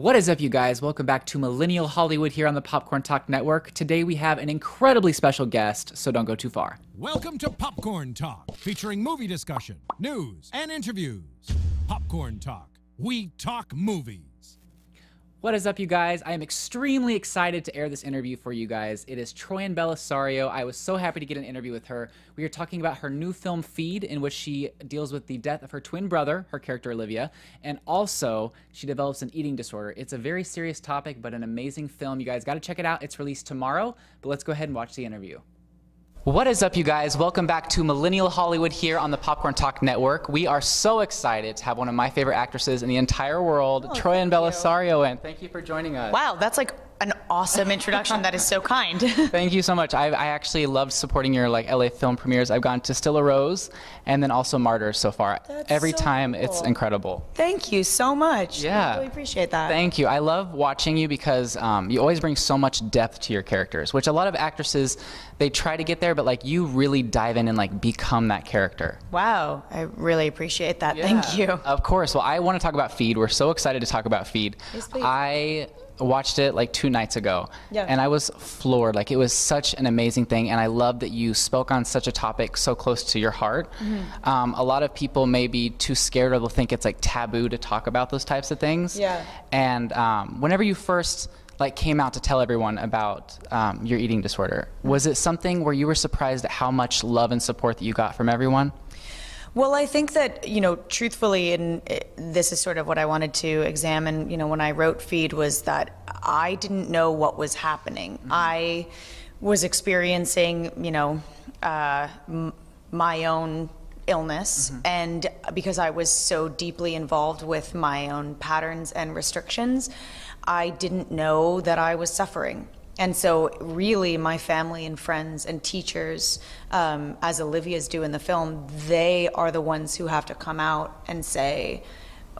What is up, you guys? Welcome back to Millennial Hollywood here on the Popcorn Talk Network. Today we have an incredibly special guest, so don't go too far. Welcome to Popcorn Talk, featuring movie discussion, news, and interviews. Popcorn Talk, we talk movies. What is up, you guys? I am extremely excited to air this interview for you guys. It is Troian Bellisario. I was so happy to get an interview with her. We are talking about her new film Feed, in which she deals with the death of her twin brother, her character Olivia, and also she develops an eating disorder. It's a very serious topic, but an amazing film. You guys got to check it out. It's released tomorrow, but let's go ahead and watch the interview. What is up, you guys? Welcome back to Millennial Hollywood here on the Popcorn Talk Network. We are so excited to have one of my favorite actresses in the entire world, Oh, you. Bellisario, in. Thank you for joining us. Wow, that's like an awesome introduction. that is so kind. Thank you so much. I, I actually loved supporting your like LA film premieres. I've gone to Still a Rose and then also Martyrs so far. That's Every so time it's incredible. Thank you so much. Yeah. I really appreciate that. Thank you. I love watching you because um, you always bring so much depth to your characters, which a lot of actresses they try to get there, but like you really dive in and like become that character. wow, I really appreciate that. Thank you. Of course. Well, I want to talk about Feed. We're so excited to talk about Feed. Yes, please. I watched it like two nights ago, Yeah. and I was floored. Like it was such an amazing thing, and I love that you spoke on such a topic so close to your heart. Mm-hmm. Um, a lot of people may be too scared or they'll think it's like taboo to talk about those types of things. Yeah. And um, whenever you first like came out to tell everyone about um, your eating disorder, was it something where you were surprised at how much love and support that you got from everyone? Well, I think that, you know, truthfully, and uh, this is sort of what I wanted to examine, you know, when I wrote Feed, was that I didn't know what was happening. I was experiencing, you know, uh, m- my own illness, and because I was so deeply involved with my own patterns and restrictions, I didn't know that I was suffering. And so, really, my family and friends and teachers, um, as Olivia's do in the film, they are the ones who have to come out and say,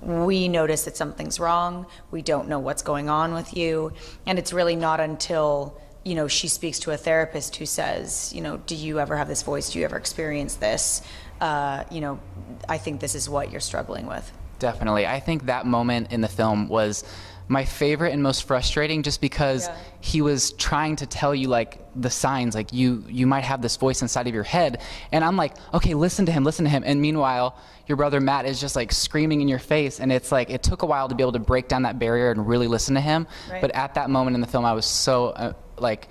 we notice that something's wrong. We don't know what's going on with you. And it's really not until, you know, she speaks to a therapist who says, you know, do you ever have this voice? Do you ever experience this? Uh, you know, I think this is what you're struggling with. Definitely. I think that moment in the film was my favorite and most frustrating just because Yeah. he was trying to tell you like the signs like you you might have this voice inside of your head and I'm like okay listen to him listen to him and meanwhile your brother Matt is just like screaming in your face and it's like it took a while to be able to break down that barrier and really listen to him Right. but at that moment in the film I was so uh, like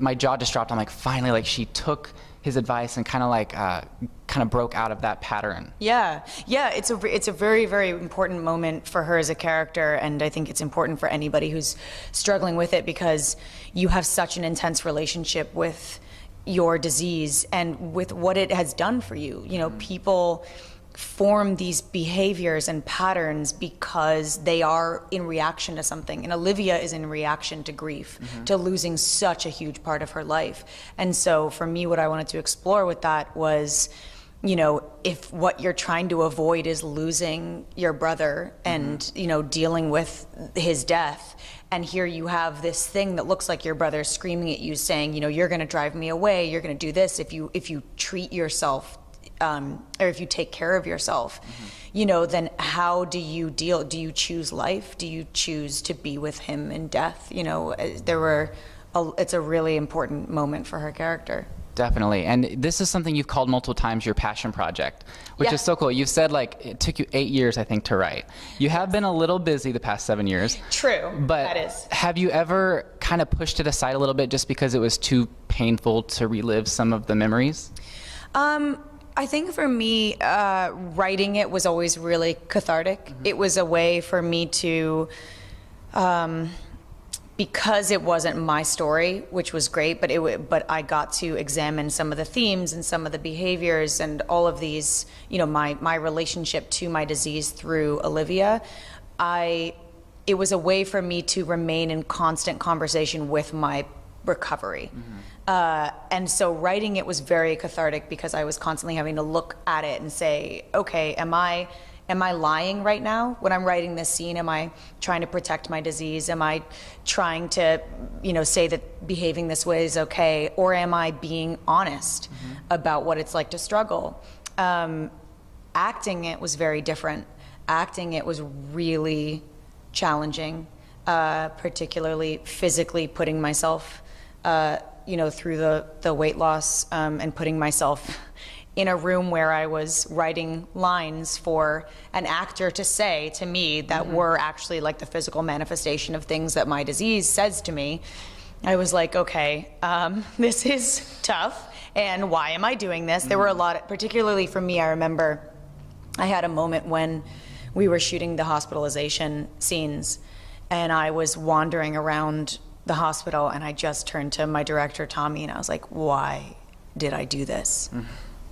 my jaw just dropped I'm like finally like she took his advice and kind of like uh, kind of broke out of that pattern. Yeah, yeah, it's a it's a very very important moment for her as a character, and I think it's important for anybody who's struggling with it because you have such an intense relationship with your disease and with what it has done for you. You know, people form these behaviors and patterns because they are in reaction to something. And Olivia is in reaction to grief, mm-hmm. to losing such a huge part of her life. And so for me, what I wanted to explore with that was you know, if what you're trying to avoid is losing your brother mm-hmm. and, you know, dealing with his death, and here you have this thing that looks like your brother screaming at you saying, you know, you're going to drive me away, you're going to do this if you if you treat yourself um, or if you take care of yourself, you know, then how do you deal? Do you choose life? Do you choose to be with him in death? You know, uh, there were, a, it's a really important moment for her character. Definitely. And this is something you've called multiple times your passion project, which Yeah. is so cool. You've said like it took you eight years, I think, to write. You have been a little busy the past seven years. True, But that is. have you ever kind of pushed it aside a little bit just because it was too painful to relive some of the memories? Um, I think for me, uh, writing it was always really cathartic. It was a way for me to, um, because it wasn't my story, which was great, but it but I got to examine some of the themes and some of the behaviors and all of these, you know, my my relationship to my disease through Olivia. I it was a way for me to remain in constant conversation with my recovery. Uh, and so writing it was very cathartic because I was constantly having to look at it and say, okay, am I am I lying right now when I'm writing this scene? Am I trying to protect my disease? Am I trying to, you know, say that behaving this way is okay, or am I being honest about what it's like to struggle? Um, acting it was very different. Acting it was really challenging. uh, particularly physically putting myself, uh, you know, through the, the weight loss um, and putting myself in a room where I was writing lines for an actor to say to me that were actually like the physical manifestation of things that my disease says to me. I was like, okay, um, this is tough, and why am I doing this? There were a lot, particularly for me, I remember I had a moment when we were shooting the hospitalization scenes, and I was wandering around the hospital, and I just turned to my director, Tommy, and I was like, why did I do this?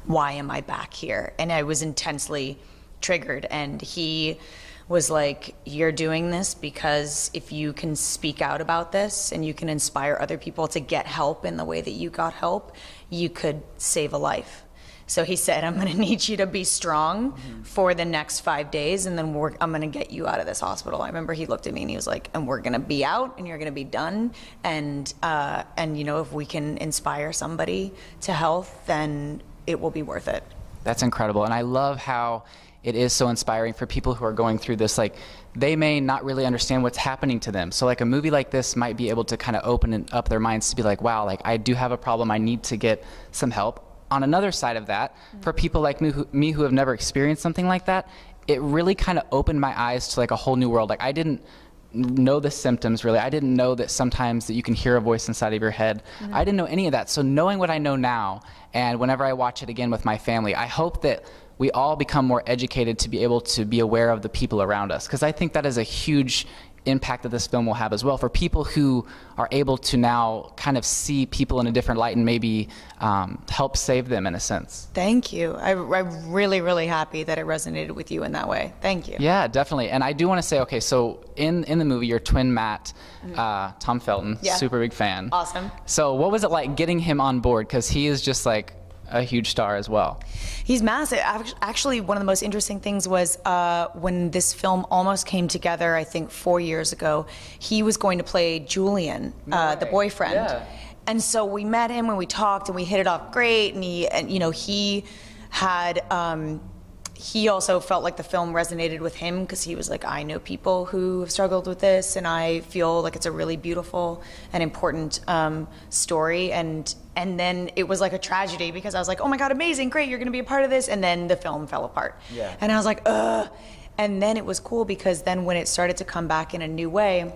Why am I back here? And I was intensely triggered, and he was like, You're doing this because if you can speak out about this and you can inspire other people to get help in the way that you got help, you could save a life. So he said, I'm going to need you to be strong for the next five days, and then we're, I'm going to get you out of this hospital. I remember he looked at me and he was like, and we're going to be out, and you're going to be done. And, uh, and, you know, if we can inspire somebody to health, then it will be worth it. That's incredible. And I love how it is so inspiring for people who are going through this. Like, they may not really understand what's happening to them. So, like, a movie like this might be able to kind of open up their minds to be like, wow, like, I do have a problem. I need to get some help. On another side of that, for people like me who, me who have never experienced something like that, it really kind of opened my eyes to like a whole new world. Like, I didn't know the symptoms really. I didn't know that sometimes that you can hear a voice inside of your head. Mm-hmm. I didn't know any of that. So knowing what I know now and whenever I watch it again with my family, I hope that we all become more educated to be able to be aware of the people around us because I think that is a huge impact that this film will have as well for people who are able to now kind of see people in a different light and maybe um, help save them in a sense. Thank you. I, I'm really, really happy that it resonated with you in that way. Thank you. Yeah, definitely. And I do want to say, okay, so in in the movie, your twin Matt, uh, Tom Felton, Mm-hmm. Yeah. super big fan. Awesome. So what was it like getting him on board? Because he is just like a huge star as well. He's massive. Actually, one of the most interesting things was uh, when this film almost came together, I think four years ago, he was going to play Julian, uh, the boyfriend. Yeah. And so we met him and we talked and we hit it off great. And he, and you know, he had, um, he also felt like the film resonated with him because he was like, I know people who have struggled with this, and I feel like it's a really beautiful and important um, story. And and then it was like a tragedy because I was like, oh my god, amazing, great, you're gonna be a part of this. And then the film fell apart. Yeah. And I was like, ugh. And then it was cool because then when it started to come back in a new way,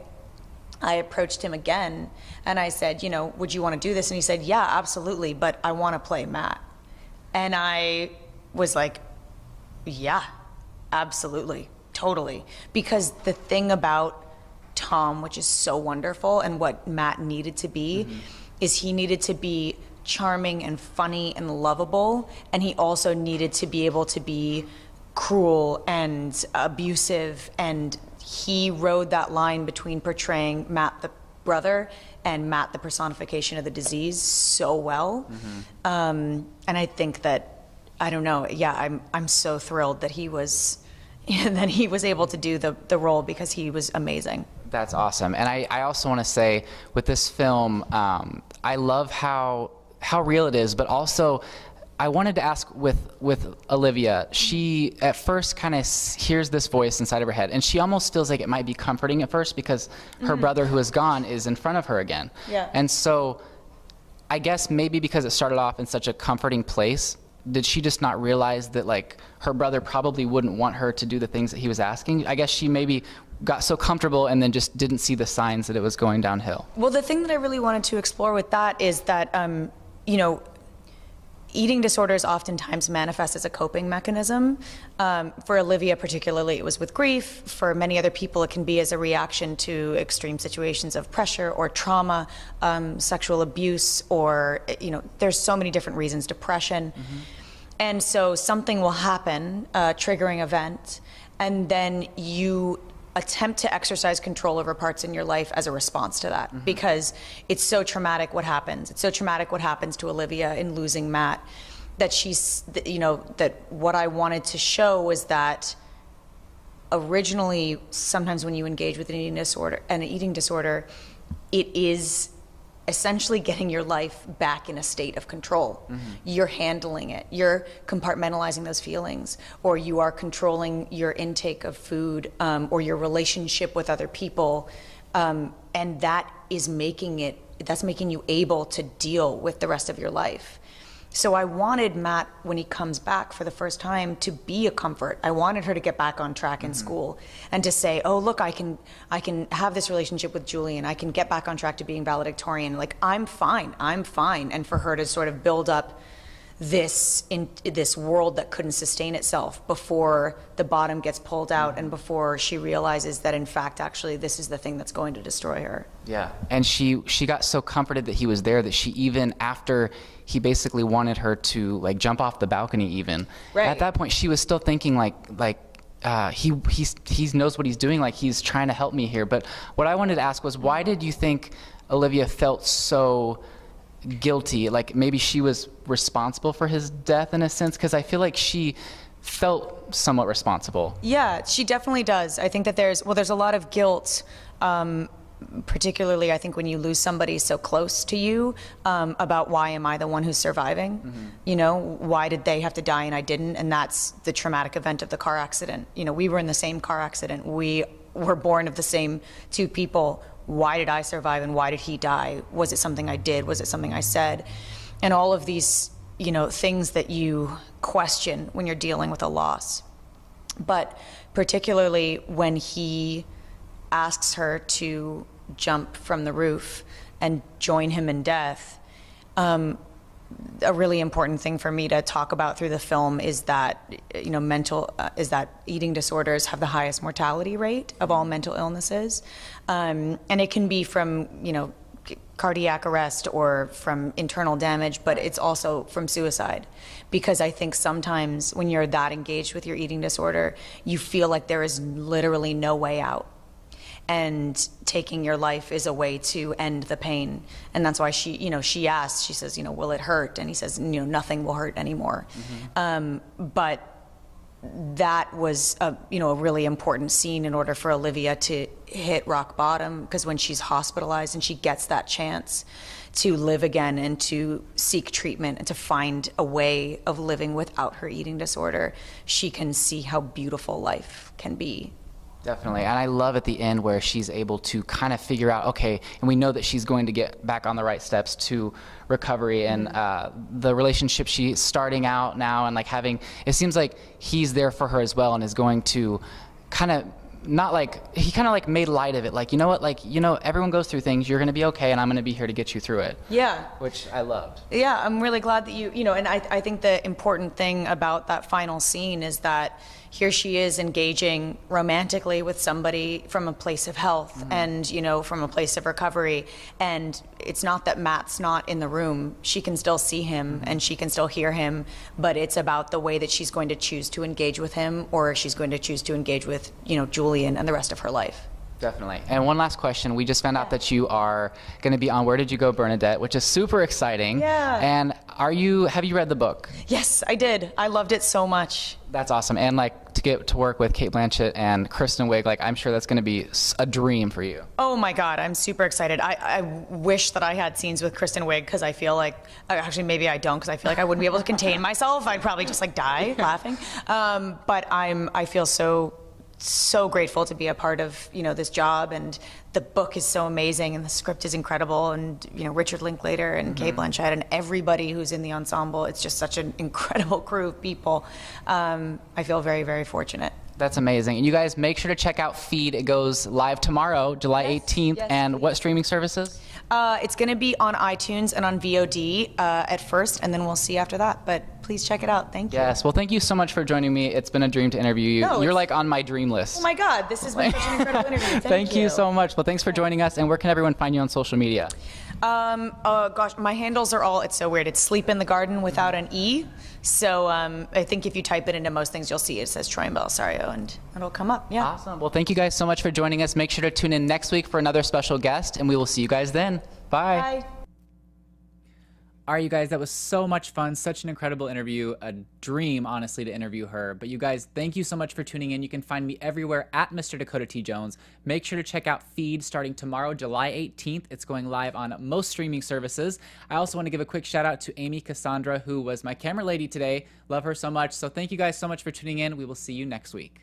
I approached him again and I said, you know, would you want to do this? And he said, yeah, absolutely, but I want to play Matt. And I was like, yeah, absolutely, totally. Because the thing about Tom, which is so wonderful, and what Matt needed to be, is he needed to be charming and funny and lovable, and he also needed to be able to be cruel and abusive. And he rode that line between portraying Matt the brother and Matt the personification of the disease so well. Um, and I think that I don't know. Yeah, I'm I'm so thrilled that he was that he was able to do the the role because he was amazing. That's awesome. And I, I also want to say with this film, um, I love how how real it is, but also I wanted to ask with with Olivia. She at first kind of hears this voice inside of her head, and she almost feels like it might be comforting at first because her brother who is gone is in front of her again. Yeah. And so I guess maybe because it started off in such a comforting place, did she just not realize that like her brother probably wouldn't want her to do the things that he was asking? I guess she maybe got so comfortable and then just didn't see the signs that it was going downhill. Well, the thing that I really wanted to explore with that is that um, you know. Eating disorders oftentimes manifest as a coping mechanism. Um, for Olivia, particularly, it was with grief. For many other people, it can be as a reaction to extreme situations of pressure or trauma, um, sexual abuse, or, you know, there's so many different reasons, depression. And so something will happen, a triggering event, and then you attempt to exercise control over parts in your life as a response to that mm-hmm. because it's so traumatic what happens. It's so traumatic what happens to Olivia in losing Matt that she's, you know, that what I wanted to show was that originally sometimes when you engage with an eating disorder an eating disorder it is essentially getting your life back in a state of control. You're handling it. You're compartmentalizing those feelings or you are controlling your intake of food um, or your relationship with other people um, and that is making it that's making you able to deal with the rest of your life. So I wanted Matt, when he comes back for the first time, to be a comfort. I wanted her to get back on track in mm-hmm. school and to say, "Oh, look, I can, I can have this relationship with Julian. I can get back on track to being valedictorian. Like I'm fine. I'm fine." And for her to sort of build up this in this world that couldn't sustain itself before the bottom gets pulled out and before she realizes that in fact actually this is the thing that's going to destroy her yeah and she she got so comforted that he was there that she even after he basically wanted her to like jump off the balcony even. Right. at that point she was still thinking like like uh, he he's, he knows what he's doing like he's trying to help me here. But what i wanted to ask was why did you think olivia felt so guilty? Like maybe she was responsible for his death in a sense? Because i feel like she felt somewhat responsible. Yeah she definitely does. I think that there's well there's a lot of guilt um, particularly i think when you lose somebody so close to you um, about why am i the one who's surviving mm-hmm. you know why did they have to die and i didn't and that's the traumatic event of the car accident you know we were in the same car accident we were born of the same two people why did I survive and why did he die? Was it something I did? Was it something I said? And all of these, you know, things that you question when you're dealing with a loss. But particularly when he asks her to jump from the roof and join him in death, um, a really important thing for me to talk about through the film is that you know mental uh, is that eating disorders have the highest mortality rate of all mental illnesses, um, and it can be from you know cardiac arrest or from internal damage, but it's also from suicide. Because I think sometimes when you're that engaged with your eating disorder, you feel like there is literally no way out and taking your life is a way to end the pain. And that's why she you know she asks she says you know will it hurt? And he says you know nothing will hurt anymore. Mm-hmm. um, but that was a you know a really important scene in order for Olivia to hit rock bottom because when she's hospitalized and she gets that chance to live again and to seek treatment and to find a way of living without her eating disorder she can see how beautiful life can be Definitely. And I love at the end where she's able to kind of figure out, okay, and we know that she's going to get back on the right steps to recovery and mm-hmm. uh, the relationship she's starting out now and like having, it seems like he's there for her as well and is going to kind of not like he kind of like made light of it like you know what? Like you know everyone goes through things. You're going to be okay and i'm going to be here to get you through it. Yeah. Which i loved. Yeah i'm really glad that you you know and i, I think the important thing about that final scene is that here she is engaging romantically with somebody from a place of health mm-hmm. and you know from a place of recovery and it's not that Matt's not in the room she can still see him mm-hmm. and she can still hear him but it's about the way that she's going to choose to engage with him or she's going to choose to engage with you know Julian and the rest of her life Definitely. And one last question. We just found out that you are going to be on Where Did You Go, Bernadette, which is super exciting. Yeah. And are you? Have you read the book? Yes, I did. I loved it so much. That's awesome. And like get to work with Cate Blanchett and Kristen Wiig, like I'm sure that's going to be a dream for you. Oh my God, I'm super excited. I, I wish that I had scenes with Kristen Wiig because I feel like uh, actually maybe I don't because I feel like I wouldn't be able to contain myself. I'd probably just like die laughing. Um, but I'm I feel so so grateful to be a part of you know this job and the book is so amazing and the script is incredible and you know Richard Linklater and mm-hmm. Cate Blanchett and everybody who's in the ensemble it's just such an incredible crew of people. Um, I feel very very fortunate. That's amazing. And you guys make sure to check out feed. It goes live tomorrow July yes, 18th yes, and what streaming services? Uh, it's going to be on iTunes and on VOD uh, at first and then we'll see after that but please check it out. Thank you. Yes. Well, thank you so much for joining me. It's been a dream to interview you. No, You're like on my dream list. Oh my God, this has been such an incredible interview. Thank, thank you. you. so much. Well, thanks for joining us. And where can everyone find you on social media? Um, oh gosh, my handles are all, it's so weird. It's Sleep in the Garden without an E. So um, I think if you type it into most things, you'll see it says Troian Bellisario and it'll come up. Yeah. Awesome. Well, thank you guys so much for joining us. Make sure to tune in next week for another special guest, and we will see you guys then. Bye. Bye. All right, you guys, that was so much fun. Such an incredible interview. A dream, honestly, to interview her. But you guys, thank you so much for tuning in. You can find me everywhere at Mr. Dakota T. Jones. Make sure to check out Feed starting tomorrow, July 18th. It's going live on most streaming services. I also want to give a quick shout out to Amy Cassandra, who was my camera lady today. Love her so much. So thank you guys so much for tuning in. We will see you next week.